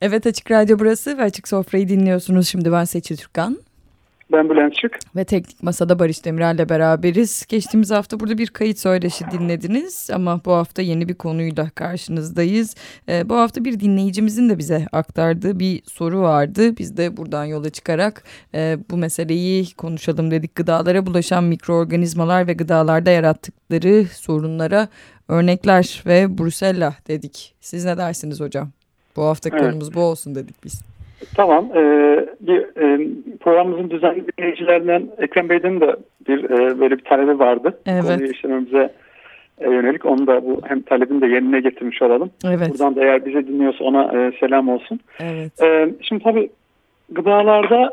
Evet Açık Radyo burası ve Açık Sofra'yı dinliyorsunuz. Şimdi ben Seçil Türkan. Ben Bülent Çık. Ve Teknik Masa'da Barış Demirel'le beraberiz. Geçtiğimiz hafta burada bir kayıt söyleşi dinlediniz ama bu hafta yeni bir konuyla karşınızdayız. Ee, bu hafta bir dinleyicimizin de bize aktardığı bir soru vardı. Biz de buradan yola çıkarak e, bu meseleyi konuşalım dedik. Gıdalara bulaşan mikroorganizmalar ve gıdalarda yarattıkları sorunlara örnekler ve Brusella dedik. Siz ne dersiniz hocam? Bu hafta evet. konumuz bu olsun dedik biz. Tamam. Ee, bir e, programımızın düzenli dinleyicilerinden Ekrem Bey'den de bir e, böyle bir talebi vardı. Evet. Konuyu işlememize e, yönelik. Onu da bu hem talebini de yerine getirmiş olalım. Evet. Buradan da eğer bize dinliyorsa ona e, selam olsun. Evet. E, şimdi tabii gıdalarda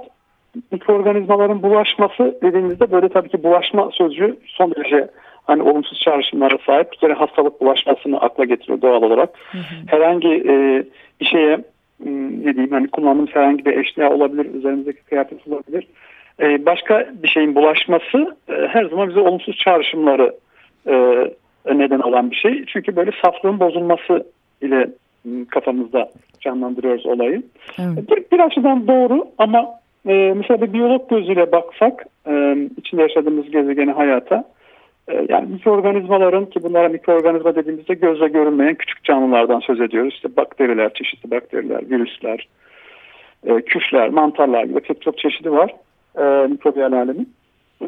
mikroorganizmaların bulaşması dediğimizde böyle tabii ki bulaşma sözcüğü son derece hani olumsuz çağrışımlara sahip bir kere hastalık bulaşmasını akla getiriyor doğal olarak. Hı hı. Herhangi e, bir şeye ne diyeyim hani kullandığımız herhangi bir eşya olabilir, üzerimizdeki kıyafet olabilir. E, başka bir şeyin bulaşması e, her zaman bize olumsuz çağrışımları e, neden olan bir şey. Çünkü böyle saflığın bozulması ile kafamızda canlandırıyoruz olayı. Evet. Bir, bir açıdan doğru ama e, mesela bir biyolog gözüyle baksak e, içinde yaşadığımız gezegeni hayata e, yani mikroorganizmaların ki bunlara mikroorganizma dediğimizde gözle görünmeyen küçük canlılardan söz ediyoruz. İşte bakteriler, çeşitli bakteriler, virüsler, e, küfler, mantarlar gibi pek çok çeşidi var e, mikrobiyal alemin.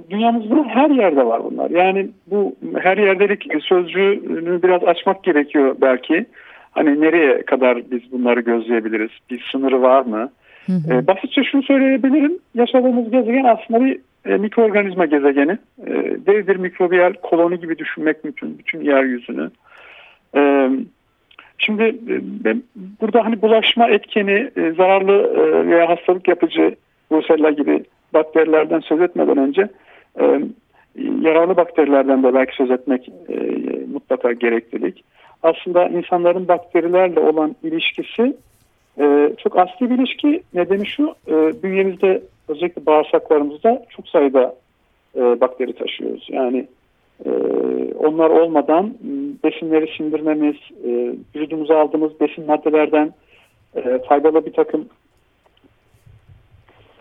Dünyamızda her yerde var bunlar. Yani bu her yerdelik sözcüğünü biraz açmak gerekiyor belki. Hani nereye kadar biz bunları gözleyebiliriz? Bir sınırı var mı? Hı hı. E, basitçe şunu söyleyebilirim. Yaşadığımız gezegen aslında bir e, mikroorganizma gezegeni. E, dev bir mikrobiyal koloni gibi düşünmek mümkün bütün yeryüzünü. E, şimdi e, burada hani bulaşma etkeni, e, zararlı e, veya hastalık yapıcı Brusella gibi bakterilerden söz etmeden önce e, yararlı bakterilerden de belki söz etmek e, mutlaka gereklilik. Aslında insanların bakterilerle olan ilişkisi e, çok asli bir ilişki. Nedeni şu, e, bünyemizde özellikle bağırsaklarımızda çok sayıda e, bakteri taşıyoruz. Yani e, onlar olmadan besinleri sindirmemiz, e, vücudumuza aldığımız besin maddelerden e, faydalı bir takım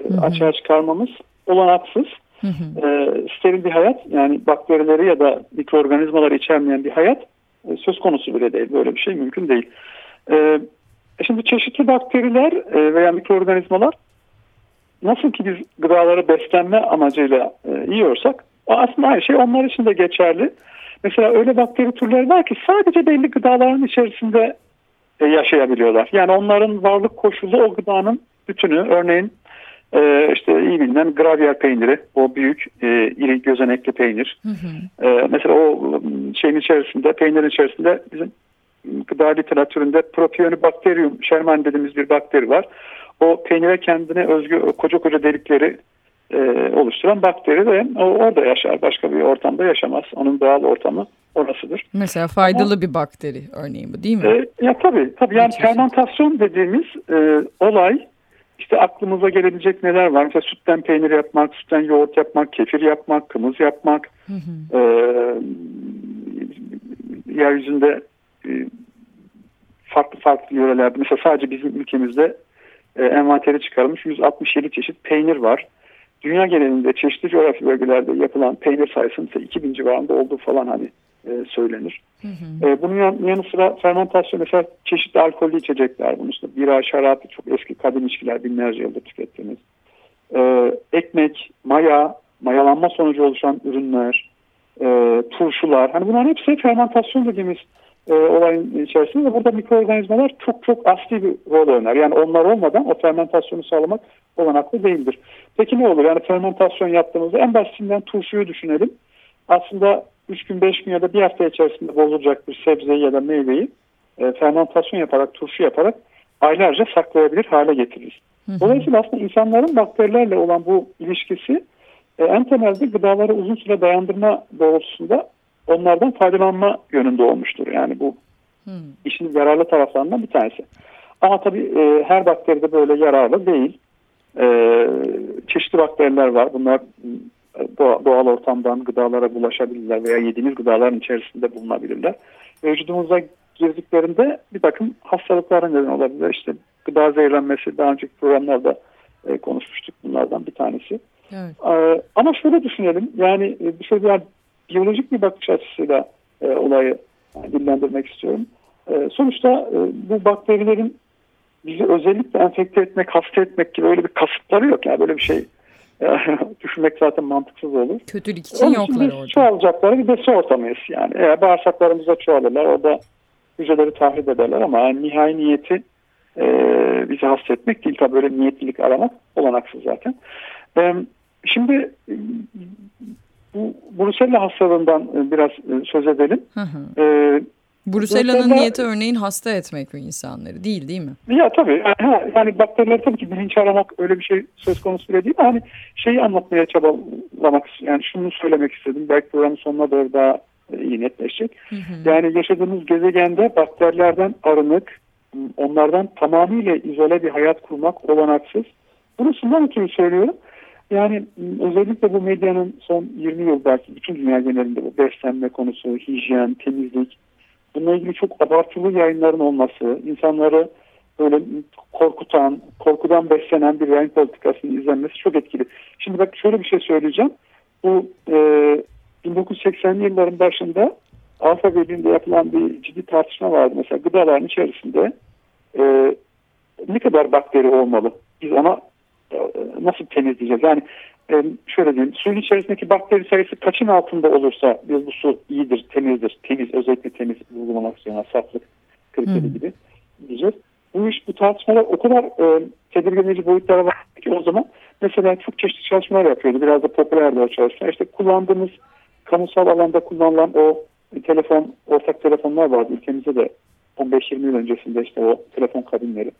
e, Hı hı. açığa çıkarmamız olanaksız. Hı hı. E, steril bir hayat yani bakterileri ya da mikroorganizmaları içermeyen bir hayat e, söz konusu bile değil. Böyle bir şey mümkün değil. E, e şimdi çeşitli bakteriler e, veya mikroorganizmalar nasıl ki biz gıdaları beslenme amacıyla e, yiyorsak aslında aynı şey onlar için de geçerli. Mesela öyle bakteri türleri var ki sadece belli gıdaların içerisinde e, yaşayabiliyorlar. Yani onların varlık koşulu o gıdanın bütünü. Örneğin e, işte iyi bilinen gravyer peyniri, o büyük e, iri gözenekli peynir. Hı hı. E, mesela o şeyin içerisinde, peynirin içerisinde bizim gıda literatüründe Propionibacterium sherman dediğimiz bir bakteri var. O peynire kendine özgü koca koca delikleri e, oluşturan bakteri de o, orada yaşar. Başka bir ortamda yaşamaz. Onun doğal ortamı orasıdır. Mesela faydalı Ama, bir bakteri örneğin bu değil mi? E, ya tabii. tabii yani fermentasyon dediğimiz e, olay işte aklımıza gelebilecek neler var? Mesela sütten peynir yapmak, sütten yoğurt yapmak, kefir yapmak, kımız yapmak. Hı hı. E, yeryüzünde e, farklı farklı yörelerde mesela sadece bizim ülkemizde e, envanteri çıkarılmış 167 çeşit peynir var. Dünya genelinde çeşitli coğrafi bölgelerde yapılan peynir sayısının ise 2000 civarında olduğu falan hani e, söylenir. Hı hı. E, bunun yan, yanı sıra fermentasyon mesela çeşitli alkollü içecekler. Bunun işte bira, şarap, çok eski kadim içkiler binlerce yıldır tükettiğimiz. E, ekmek, maya, mayalanma sonucu oluşan ürünler, e, turşular. Hani bunların hepsi fermentasyon dediğimiz e, olayın içerisinde. Burada mikroorganizmalar çok çok asli bir rol oynar. Yani onlar olmadan o fermentasyonu sağlamak olanaklı değildir. Peki ne olur? Yani fermentasyon yaptığımızda en basitinden turşuyu düşünelim. Aslında 3 gün 5 gün ya da bir hafta içerisinde bozulacak bir sebzeyi ya da meyveyi e, fermentasyon yaparak, turşu yaparak aylarca saklayabilir hale hı. Dolayısıyla aslında insanların bakterilerle olan bu ilişkisi e, en temelde gıdaları uzun süre dayandırma doğrultusunda onlardan faydalanma yönünde olmuştur. Yani bu Hı. işin yararlı taraflarından bir tanesi. Ama tabii e, her bakteri de böyle yararlı değil. E, çeşitli bakteriler var. Bunlar doğa- doğal ortamdan gıdalara bulaşabilirler veya yediğimiz gıdaların içerisinde bulunabilirler. Vücudumuza girdiklerinde bir takım hastalıklara neden olabilir. İşte gıda zehirlenmesi daha önceki programlarda e, konuşmuştuk bunlardan bir tanesi. Evet. E, ama şöyle düşünelim yani e, bir şey yani biyolojik bir bakış açısıyla e, olayı yani dillendirmek istiyorum. E, sonuçta e, bu bakterilerin bizi özellikle enfekte etmek, hasta etmek gibi öyle bir kasıtları yok. Yani böyle bir şey düşünmek zaten mantıksız olur. Kötülük için Onun yoklar orada. Çoğalacakları bir besi ortamıyız yani. Eğer bağırsaklarımızda çoğalırlar orada hücreleri tahrip ederler ama yani nihai niyeti e, bizi hasta etmek değil. Tabii böyle niyetlilik aramak olanaksız zaten. E, şimdi Brusella hastalığından e, biraz e, söz edelim. Hı hı. E, Brusella'nın niyeti örneğin hasta etmek mi insanları değil değil mi? Ya tabii yani, yani bakteriler tabii ki bilinç aramak öyle bir şey söz konusu bile değil. Hani şeyi anlatmaya çabalamak yani şunu söylemek istedim. Belki programın sonuna doğru daha iyi netleşecek. Hı hı. Yani yaşadığımız gezegende bakterilerden arınık, onlardan tamamıyla izole bir hayat kurmak olanaksız. Bunu şundan ötürü söylüyorum. Yani özellikle bu medyanın son 20 yıl belki bütün dünya genelinde bu beslenme konusu, hijyen, temizlik, bununla ilgili çok abartılı yayınların olması, insanları böyle korkutan, korkudan beslenen bir yayın politikasının izlenmesi çok etkili. Şimdi bak şöyle bir şey söyleyeceğim. Bu e, 1980'li yılların başında Avrupa Birliği'nde yapılan bir ciddi tartışma vardı. Mesela gıdaların içerisinde e, ne kadar bakteri olmalı? Biz ona nasıl temizleyeceğiz? Yani e, şöyle diyeyim, suyun içerisindeki bakteri sayısı kaçın altında olursa biz bu su iyidir, temizdir, temiz, özellikle temiz uygulamak istiyorlar, saflık kriteri hmm. gibi diyeceğiz. Bu iş, bu tartışmalar o kadar e, tedirgin boyutlara var ki o zaman mesela çok çeşitli çalışmalar yapıyordu. Biraz da popülerdi o çalışma. İşte kullandığımız kamusal alanda kullanılan o telefon, ortak telefonlar vardı. Ülkemizde de 15-20 yıl öncesinde işte o telefon kabinleri.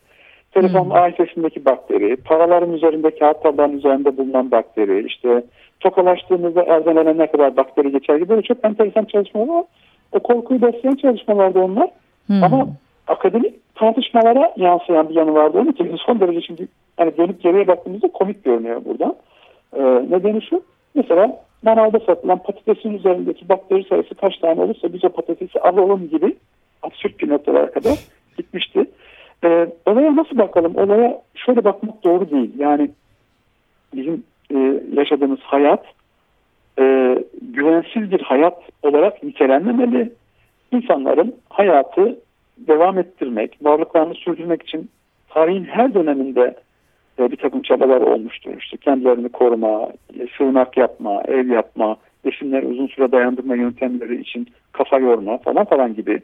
Telefonun hmm. bakteri, paraların üzerinde kağıt tabağın üzerinde bulunan bakteri, işte tokalaştığımızda elden ele ne kadar bakteri geçer gibi böyle çok enteresan çalışmalar var. O korkuyu besleyen çalışmalarda onlar. Hmm. Ama akademik tartışmalara yansıyan bir yanı vardı. Onun için son derece şimdi hani dönüp geriye baktığımızda komik görünüyor burada. Ee, nedeni şu. Mesela manavda satılan patatesin üzerindeki bakteri sayısı kaç tane olursa biz o patatesi alalım gibi absürt bir noktalara kadar gitmişti. E, olaya nasıl bakalım? Olaya şöyle bakmak doğru değil. Yani bizim e, yaşadığımız hayat e, güvensiz bir hayat olarak nitelenmemeli. İnsanların hayatı devam ettirmek, varlıklarını sürdürmek için tarihin her döneminde e, bir takım çabalar olmuştur. İşte kendilerini koruma, e, sığınak yapma, ev yapma, besinleri uzun süre dayandırma yöntemleri için kafa yorma falan falan gibi.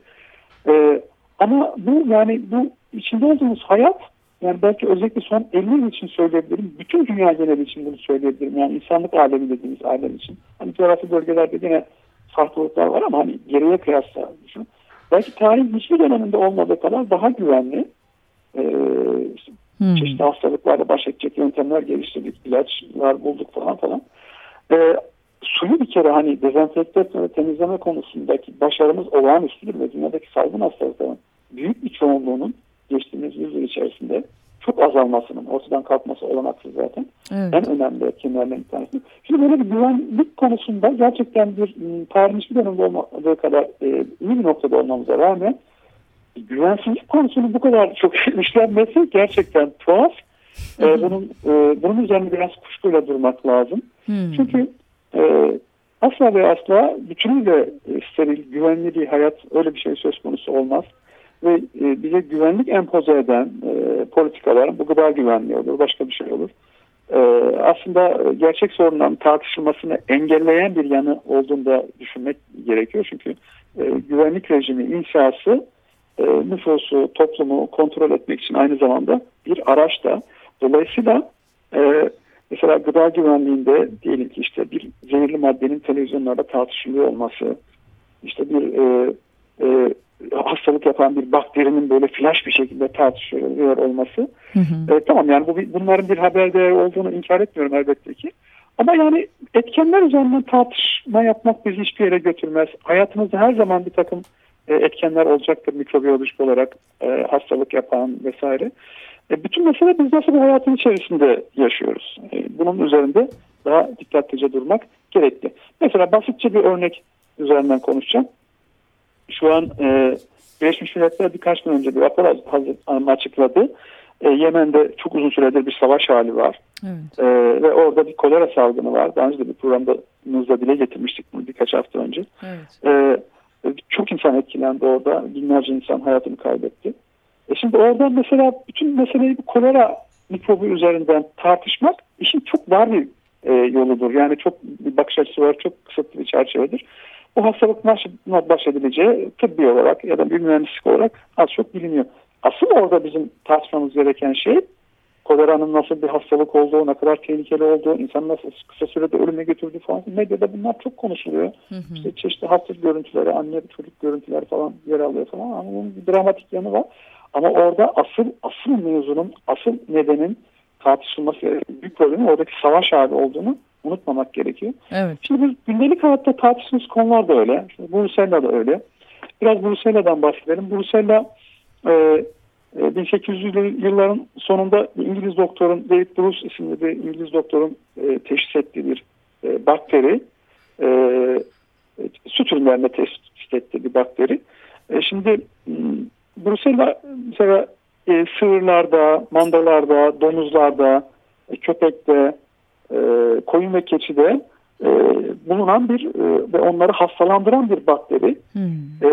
E, ama bu yani bu içinde olduğumuz hayat yani belki özellikle son 50 yıl için söyleyebilirim. Bütün dünya geneli için bunu söyleyebilirim. Yani insanlık alemi dediğimiz alem için. Hani coğrafi bölgelerde yine farklılıklar var ama hani geriye kıyasla düşün. Belki tarihin hiçbir döneminde olmadığı kadar daha güvenli e, hmm. çeşitli hastalıklarla baş edecek yöntemler geliştirdik. ilaçlar bulduk falan falan. E, suyu bir kere hani dezenfekte etme ve temizleme konusundaki başarımız olağanüstüdür ve dünyadaki salgın hastalıkların büyük bir çoğunluğunun geçtiğimiz yüzyıl içerisinde çok azalmasının ortadan kalkması olanaksız zaten. Evet. En önemli etkenlerden bir tanesi. Şimdi böyle bir güvenlik konusunda gerçekten bir ıı, tarihin hiçbir dönemde olmadığı kadar e, iyi bir noktada olmamıza rağmen güvensizlik konusunun bu kadar çok işlenmesi gerçekten tuhaf. Hı hı. E, bunun e, bunun üzerine biraz kuşkuyla durmak lazım. Hı. Çünkü e, asla ve asla bütünüyle e, steril, güvenli bir hayat öyle bir şey söz konusu olmaz ve e, bize güvenlik empoze eden e, politikalar, bu gıda güvenliği olur, başka bir şey olur. E, aslında gerçek sorunların tartışılmasını engelleyen bir yanı olduğunu da düşünmek gerekiyor. Çünkü e, güvenlik rejimi inşası e, nüfusu, toplumu kontrol etmek için aynı zamanda bir araç da. Dolayısıyla e, mesela gıda güvenliğinde diyelim ki işte bir zehirli maddenin televizyonlarda tartışılıyor olması, işte bir e, e, hastalık yapan bir bakterinin böyle flash bir şekilde tartışılıyor olması. Hı hı. E, tamam yani bu bunların bir haber değeri olduğunu inkar etmiyorum elbette ki. Ama yani etkenler üzerinden tartışma yapmak bizi hiçbir yere götürmez. Hayatımızda her zaman bir takım e, etkenler olacaktır mikrobiyolojik olarak e, hastalık yapan vesaire. E, bütün mesele biz nasıl bir hayatın içerisinde yaşıyoruz. E, bunun üzerinde daha dikkatlice durmak gerekli. Mesela basitçe bir örnek üzerinden konuşacağım şu an e, Birleşmiş Milletler birkaç gün önce bir rapor açıkladı. e, Yemen'de çok uzun süredir bir savaş hali var. Evet. E, ve orada bir kolera salgını var. Daha önce de bir programda dile getirmiştik bunu birkaç hafta önce. Evet. E, çok insan etkilendi orada. Binlerce insan hayatını kaybetti. E şimdi oradan mesela bütün meseleyi bu kolera mikrobu üzerinden tartışmak işin çok dar bir e, yoludur. Yani çok bir bakış açısı var, çok kısıtlı bir çerçevedir. Bu hastalık nasıl baş edileceği tıbbi olarak ya da bir mühendislik olarak az çok biliniyor. Asıl orada bizim tartışmamız gereken şey koleranın nasıl bir hastalık olduğu, ne kadar tehlikeli olduğu, insan nasıl kısa sürede ölüme götürdüğü falan. Medyada bunlar çok konuşuluyor. Hı hı. İşte çeşitli hasta görüntüleri, anne çocuk görüntüleri falan yer alıyor falan. Ama bunun bir dramatik yanı var. Ama orada asıl asıl mevzunun, asıl nedenin tartışılması gereken büyük problemi oradaki savaş hali olduğunu unutmamak gerekiyor. Evet. Şimdi biz gündelik hayatta tartıştığımız konular da öyle. Şimdi Brusella da öyle. Biraz Brusella'dan bahsedelim. Brusella e, 1800'lü e, yılların sonunda bir İngiliz doktorun David Bruce isimli bir İngiliz doktorun e, teşhis ettiği bir e, bakteri e, süt ürünlerinde teşhis ettiği bir bakteri. E, şimdi Brusella mesela e, sığırlarda, mandalarda, domuzlarda, e, köpekte, e, koyun ve keçide e, bulunan bir e, ve onları hastalandıran bir bakteri. Hmm. E,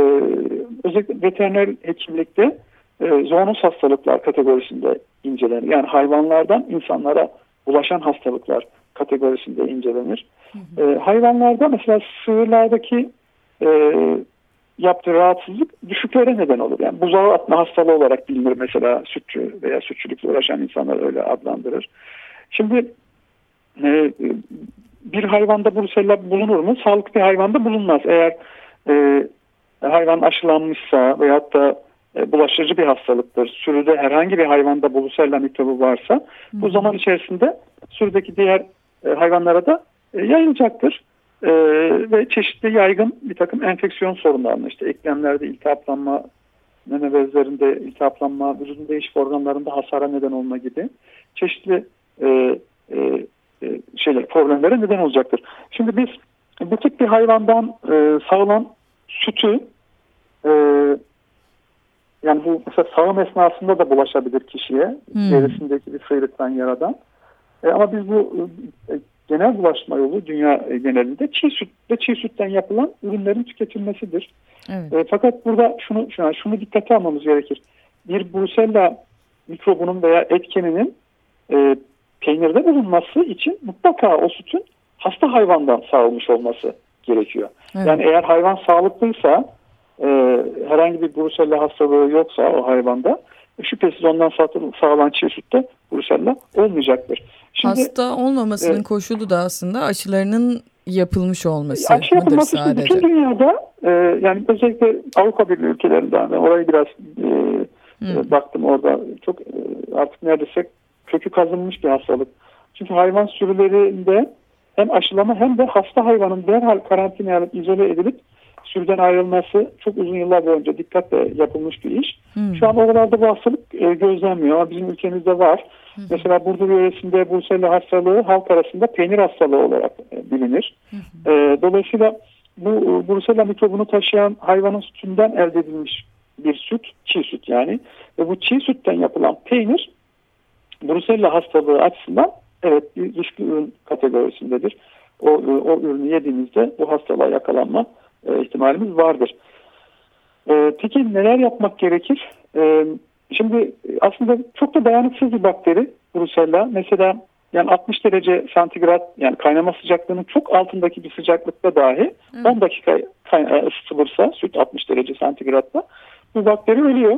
özellikle veteriner hekimlikte e, zoonoz hastalıklar kategorisinde incelenir. Yani hayvanlardan insanlara ulaşan hastalıklar kategorisinde incelenir. Hı hı. E, hayvanlarda mesela sığırlardaki e, yaptığı rahatsızlık düşüklere neden olur. Yani buzağı atma hastalığı olarak bilinir mesela sütçü veya sütçülükle uğraşan insanlar öyle adlandırır. Şimdi e, bir hayvanda brusella bulunur mu? Sağlıklı bir hayvanda bulunmaz. Eğer e, hayvan aşılanmışsa veyahut da e, bulaşıcı bir hastalıktır. Sürüde herhangi bir hayvanda brusella mikrobu varsa Hı. bu zaman içerisinde sürüdeki diğer e, hayvanlara da e, yayılacaktır e, ve çeşitli yaygın bir takım enfeksiyon sorunlarını işte eklemlerde iltihaplanma, meme bezlerinde iltihaplanma, vücudun değişik organlarında hasara neden olma gibi çeşitli e, e, e, şeyler problemlere neden olacaktır. Şimdi biz bu tip bir hayvandan e, sağılan sütü e, yani bu mesela sağım esnasında da bulaşabilir kişiye hmm. derisindeki bir sıyrıktan yaradan. E, ama biz bu e, genel bulaşma yolu dünya genelinde çiğ süt ve çiğ sütten yapılan ürünlerin tüketilmesidir. Evet. E, fakat burada şunu şunu, şunu dikkate almamız gerekir. Bir Brusella mikrobunun veya etkeninin e, peynirde bulunması için mutlaka o sütün hasta hayvandan sağılmış olması gerekiyor. Evet. Yani eğer hayvan sağlıklıysa e, herhangi bir Brusella hastalığı yoksa o hayvanda şüphesiz ondan sağlanan çiğ sütte Brusella olmayacaktır. Şimdi, Hasta olmamasının e, koşulu da aslında aşılarının yapılmış olması. Aşı yapılması sadece. bütün dünyada e, yani özellikle Avrupa Birliği ülkelerinden orayı biraz e, hmm. baktım orada çok e, artık neredeyse kökü kazınmış bir hastalık. Çünkü hayvan sürülerinde hem aşılama hem de hasta hayvanın derhal karantinaya alıp izole edilip sürüden ayrılması çok uzun yıllar boyunca dikkatle yapılmış bir iş. Hmm. Şu an oralarda bu hastalık e, gözlenmiyor ama bizim ülkemizde var. Hmm. Mesela Burdur yöresinde Bursella hastalığı halk arasında peynir hastalığı olarak e, bilinir. Hmm. E, dolayısıyla bu Bursella mikrobunu taşıyan hayvanın sütünden elde edilmiş bir süt, çiğ süt yani. Ve bu çiğ sütten yapılan peynir Brusella hastalığı açısından evet bir ürün kategorisindedir. O, o ürünü yediğimizde bu hastalığa yakalanma e, ihtimalimiz vardır. E, peki neler yapmak gerekir? E, şimdi aslında çok da dayanıksız bir bakteri Brusella. Mesela yani 60 derece santigrat yani kaynama sıcaklığının çok altındaki bir sıcaklıkta dahi Hı. 10 dakika ısıtılırsa süt 60 derece santigratta bu bakteri ölüyor.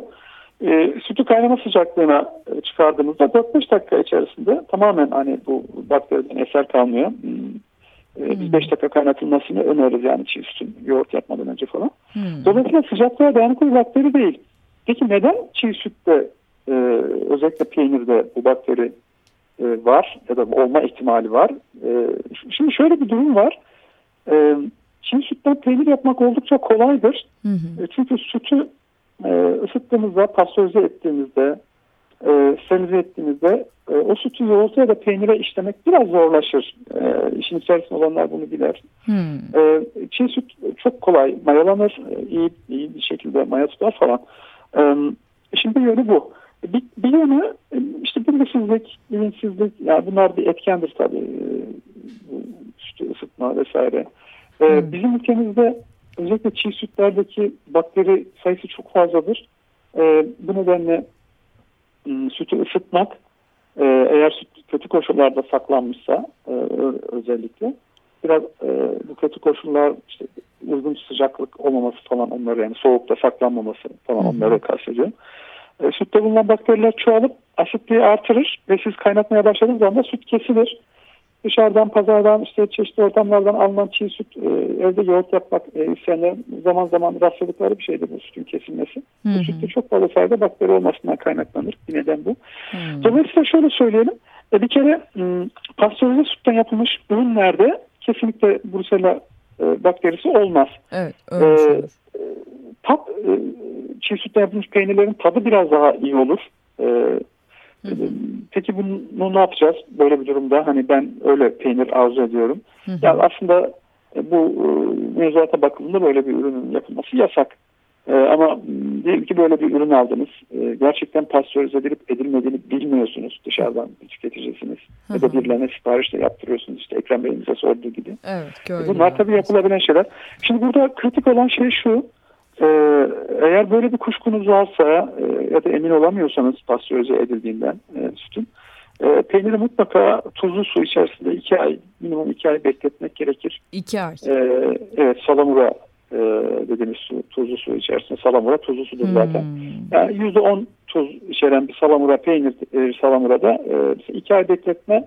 E, sütü kaynama sıcaklığına çıkardığımızda 4-5 dakika içerisinde tamamen hani bu bakteriden eser kalmıyor. Ee, biz 5 hmm. dakika kaynatılmasını öneririz yani çiğ sütün yoğurt yapmadan önce falan. Hmm. Dolayısıyla sıcaklığa dayanıklı bir bakteri değil. Peki neden çiğ sütte e, özellikle peynirde bu bakteri e, var ya da olma ihtimali var? E, şimdi şöyle bir durum var. E, çiğ sütten peynir yapmak oldukça kolaydır. Hı E, çünkü sütü e, ısıttığımızda, pastörize ettiğimizde, e, sterilize ettiğimizde e, o sütü yoğurta ya da peynire işlemek biraz zorlaşır. E, işin içerisinde olanlar bunu bilir. Hmm. E, çiğ süt çok kolay mayalanır. E, iyi, iyi bir şekilde maya tutar falan. E, şimdi yönü bu. Bir, bir yanı işte bilgisizlik, bilinçsizlik yani bunlar bir etkendir tabii. Bu sütü ısıtma vesaire. Hmm. Bizim ülkemizde özellikle çiğ sütlerdeki bakteri sayısı çok fazladır. Bu nedenle sütü ısıtmak eğer süt kötü koşullarda saklanmışsa özellikle biraz bu kötü koşullar işte uygun sıcaklık olmaması falan onları yani soğukta saklanmaması falan onları kastediyorum. E, sütte bulunan bakteriler çoğalıp asitliği artırır ve siz kaynatmaya başladığınız zaman süt kesilir. Dışarıdan, pazardan, işte çeşitli ortamlardan alınan çiğ süt, e, evde yoğurt yapmak e, isteyenler zaman zaman rastladıkları bir şeydir bu sütün kesilmesi. Hı hı. Bu sütte çok fazla sayıda bakteri olmasından kaynaklanır. Bir neden bu. Hı. Dolayısıyla şöyle söyleyelim. E, bir kere pastörize sütten yapılmış ürünlerde kesinlikle Brusela e, bakterisi olmaz. Evet, öyle e, tat, e, çiğ sütten yapılmış peynirlerin tadı biraz daha iyi olur. E, Hı hı. Peki bunu ne yapacağız böyle bir durumda? Hani ben öyle peynir arzu ediyorum. Hı hı. Yani aslında bu e, mevzuata bakımında böyle bir ürünün yapılması yasak. Ee, ama diyelim ki böyle bir ürün aldınız. Ee, gerçekten pastörize edilip edilmediğini bilmiyorsunuz. Dışarıdan tüketicisiniz. Hı hı. Ya da birilerine sipariş de yaptırıyorsunuz. İşte Ekrem Bey'in bize sorduğu gibi. Evet, Bunlar tabii yapılabilen şeyler. Şimdi burada kritik olan şey şu. E, eğer böyle bir kuşkunuz varsa e, ya da emin olamıyorsanız pastörize edildiğinden e, sütün e, peyniri mutlaka tuzlu su içerisinde iki ay minimum iki ay bekletmek gerekir. İki ay. E, evet salamura e, dediğimiz su, tuzlu su içerisinde salamura tuzlu sudur hmm. zaten. Yani %10 tuz içeren bir salamura peynir e, salamurada e, iki ay bekletme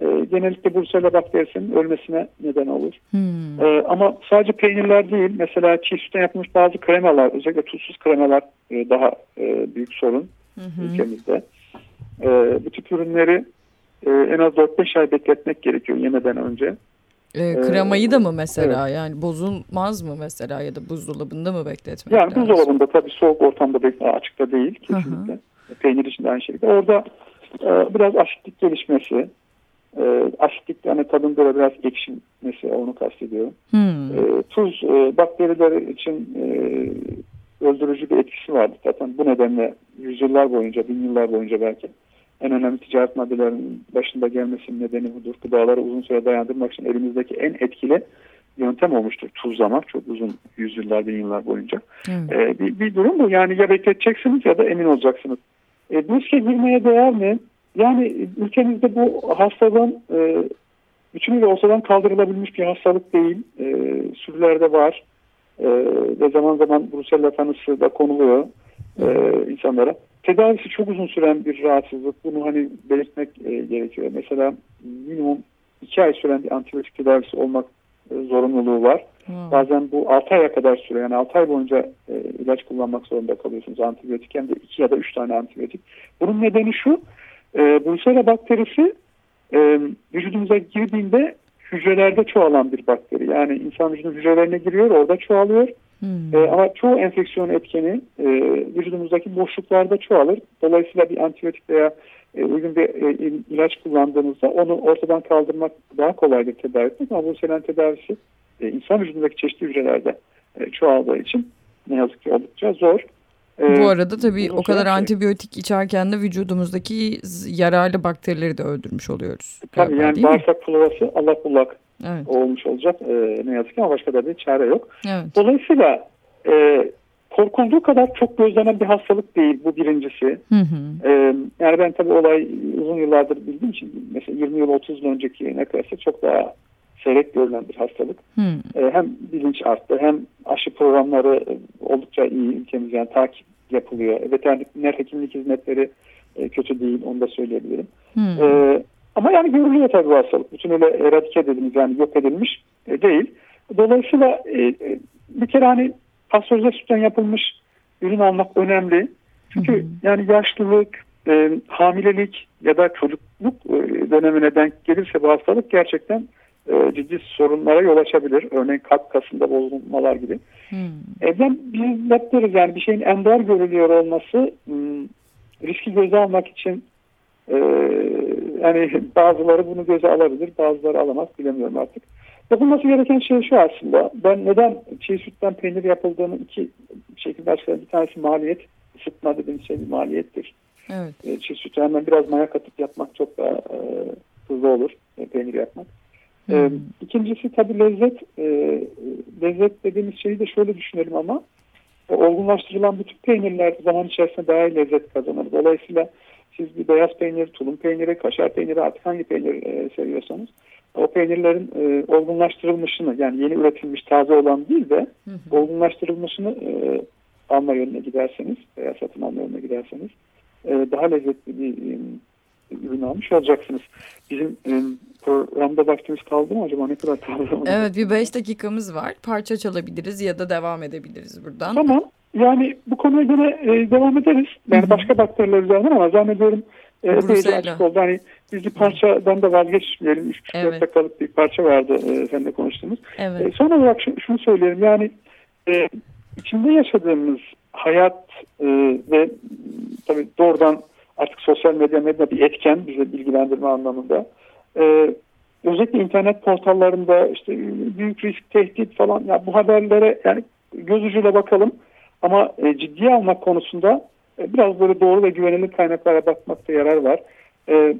e, genellikle Bursela bakterisinin ölmesine neden olur. Hmm. E, ama sadece peynirler değil mesela çiğ sütten yapılmış bazı kremalar özellikle tuzsuz kremalar e, daha e, büyük sorun hmm. ülkemizde. E, bu tip ürünleri e, en az 4-5 ay bekletmek gerekiyor yemeden önce. E, kremayı da mı mesela evet. yani bozulmaz mı mesela ya da buzdolabında mı bekletmek Yani lazım? buzdolabında tabii soğuk ortamda bekle açıkta değil kesinlikle. Hı-hı. Peynir için de aynı şekilde. Orada e, biraz asitlik gelişmesi, e, asitlik yani tadında da biraz ekşimesi onu kastediyorum. Hmm. E, tuz e, bakteriler için e, öldürücü bir etkisi vardı zaten. Bu nedenle yüzyıllar boyunca, bin yıllar boyunca belki en önemli ticaret maddelerinin başında gelmesinin nedeni budur. Gıdaları uzun süre dayandırmak için elimizdeki en etkili yöntem olmuştur tuzlamak çok uzun yüzyıllar, bin yıllar boyunca. Hmm. Ee, bir, bir durum bu. Yani ya bekleteceksiniz ya da emin olacaksınız. E, bu riske girmeye değer mi? Yani ülkemizde bu hastalığın e, bütünüyle ortadan kaldırılabilmiş bir hastalık değil. E, sürülerde var. E, ve zaman zaman Brusella tanısı da konuluyor e, insanlara. Tedavisi çok uzun süren bir rahatsızlık. Bunu hani belirtmek e, gerekiyor. Mesela minimum iki ay süren bir antibiyotik tedavisi olmak e, zorunluluğu var. Hmm. Bazen bu 6 aya kadar sürüyor. Yani 6 ay boyunca e, ilaç kullanmak zorunda kalıyorsunuz antibiyotik. Hem de 2 ya da 3 tane antibiyotik. Bunun nedeni şu. E, Brucella bakterisi e, vücudumuza girdiğinde hücrelerde çoğalan bir bakteri. Yani insan vücudun hücrelerine giriyor, orada çoğalıyor. Hmm. E, ama çoğu enfeksiyon etkeni e, vücudumuzdaki boşluklarda çoğalır. Dolayısıyla bir antibiyotik veya e, uygun bir e, ilaç kullandığınızda onu ortadan kaldırmak daha kolaydır tedavi etmek. Ama bu selen tedavisi e, insan vücudundaki çeşitli hücrelerde e, çoğaldığı için ne yazık ki oldukça zor. E, bu arada tabii o kadar şey. antibiyotik içerken de vücudumuzdaki yararlı bakterileri de öldürmüş oluyoruz. Tabii galiba, yani bağırsak floması Allah bullak evet. olmuş olacak. E, ne yazık ki ama başka da bir çare yok. Evet. Dolayısıyla e, korkulduğu kadar çok gözlenen bir hastalık değil bu birincisi. Hı hı. E, yani ben tabii olay uzun yıllardır bildiğim için mesela 20 yıl 30 yıl önceki ne kıyasla çok daha seyrek görülen bir hastalık. Hı. E, hem bilinç arttı hem aşı programları oldukça iyi ülkemiz yani takip yapılıyor. Veteriner hekimlik hizmetleri e, kötü değil onu da söyleyebilirim. Hmm. E, ama yani görülüyor tabii bu hastalık. Bütün öyle eradike edilmiş yani yok edilmiş e, değil. Dolayısıyla e, e, bir kere hani pastörize sütten yapılmış ürün almak önemli. Çünkü hmm. yani yaşlılık, e, hamilelik ya da çocukluk e, dönemine denk gelirse bu hastalık gerçekten e, ciddi sorunlara yol açabilir. Örneğin kalp kasında bozulmalar gibi. Hmm. Evden biz hep deriz yani bir şeyin ender görülüyor olması hmm, riski göze almak için e, yani bazıları bunu göze alabilir, bazıları alamaz bilemiyorum artık. Yapılması gereken şey şu aslında. Ben neden çiğ sütten peynir yapıldığını iki şekilde açıklarım. Bir tanesi maliyet, ısıtma dediğimiz şey bir maliyettir. Evet. E, çiğ sütü hemen biraz maya katıp yapmak çok daha e, hızlı olur e, peynir yapmak. E, Hmm. ikincisi tabii lezzet. E, lezzet dediğimiz şeyi de şöyle düşünelim ama e, olgunlaştırılan bütün peynirler zaman içerisinde daha iyi lezzet kazanır. Dolayısıyla siz bir beyaz peynir, tulum peyniri, kaşar peyniri artık hangi peynir e, seviyorsanız o peynirlerin e, olgunlaştırılmışını yani yeni üretilmiş taze olan değil de Hı hı. olgunlaştırılmışını e, alma yönüne giderseniz veya satın alma yönüne giderseniz e, daha lezzetli bir ürün almış olacaksınız. Bizim e, programda vaktimiz kaldı mı acaba ne kadar kaldı? Evet bir beş dakikamız var. Parça çalabiliriz ya da devam edebiliriz buradan. Tamam. Yani bu konuya göre e, devam ederiz. Yani Hı hı. başka bakteriler üzerinden ama zannediyorum e, açık oldu. Hani biz bir parçadan da vazgeçmeyelim. 3,5 Evet. dakikalık bir parça vardı e, seninle konuştuğumuz. Evet. E, son olarak şu- şunu söyleyelim. Yani e, içinde yaşadığımız hayat e, ve tabii doğrudan artık sosyal medya medya bir etken bize bilgilendirme anlamında. E, özellikle internet portallarında işte büyük risk, tehdit falan ya bu haberlere yani göz ucuyla bakalım ama e, ciddiye almak konusunda e, biraz böyle doğru ve güvenilir kaynaklara bakmakta yarar var. E,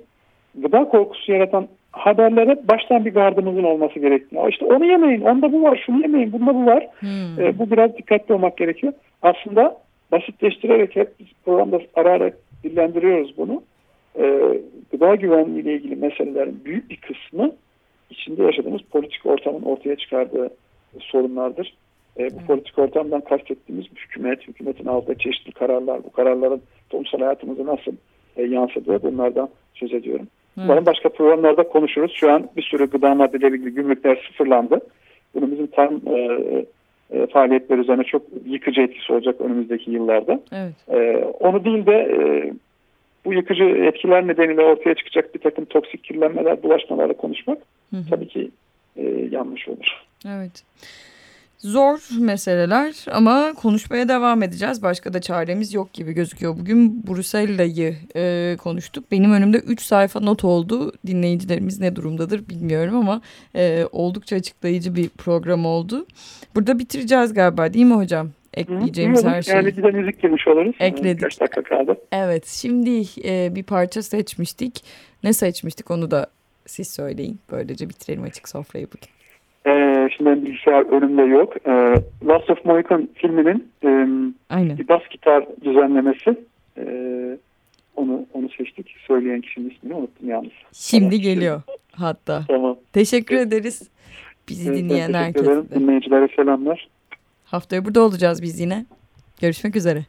gıda korkusu yaratan haberlere baştan bir gardımızın olması gerekiyor. İşte onu yemeyin, onda bu var, şunu yemeyin, bunda bu var. Hmm. E, bu biraz dikkatli olmak gerekiyor. Aslında basitleştirerek hep programda ara ara dillendiriyoruz bunu. E, gıda güvenliği ile ilgili meselelerin büyük bir kısmı içinde yaşadığımız politik ortamın ortaya çıkardığı sorunlardır. E, bu Evet. politik ortamdan kastettiğimiz hükümet, hükümetin aldığı çeşitli kararlar, bu kararların toplumsal hayatımıza nasıl e, yansıdığı bunlardan söz ediyorum. Hmm. Umarım başka programlarda konuşuruz. Şu an bir sürü gıda maddeleri ilgili gümrükler sıfırlandı. Bunun bizim tarım e, e, faaliyetler üzerine çok yıkıcı etkisi olacak önümüzdeki yıllarda. Evet. E, onu değil de e, bu yıkıcı etkiler nedeniyle ortaya çıkacak bir takım toksik kirlenmeler, bulaşmalarla konuşmak Hı hı. tabii ki e, yanlış olur. Evet. Zor meseleler ama konuşmaya devam edeceğiz. Başka da çaremiz yok gibi gözüküyor. Bugün Brusella'yı e, konuştuk. Benim önümde 3 sayfa not oldu. Dinleyicilerimiz ne durumdadır bilmiyorum ama e, oldukça açıklayıcı bir program oldu. Burada bitireceğiz galiba değil mi hocam? Ekleyeceğimiz Hı, her şeyi. Yani bir de müzik girmiş oluruz. Ekledik. Kaç dakika kaldı. Evet şimdi e, bir parça seçmiştik. Ne seçmiştik onu da siz söyleyin. Böylece bitirelim açık sofrayı bugün. Ee, benim bilgisayar önümde yok. Ee, Last of Mohican filminin e, Aynen. bir bas gitar düzenlemesi. Ee, onu onu seçtik. Söyleyen kişinin ismini unuttum yalnız. Şimdi Tamam. geliyor hatta. Tamam. Teşekkür ederiz. Bizi Evet, dinleyen herkese. Dinleyicilere selamlar. Haftaya burada olacağız biz yine. Görüşmek üzere.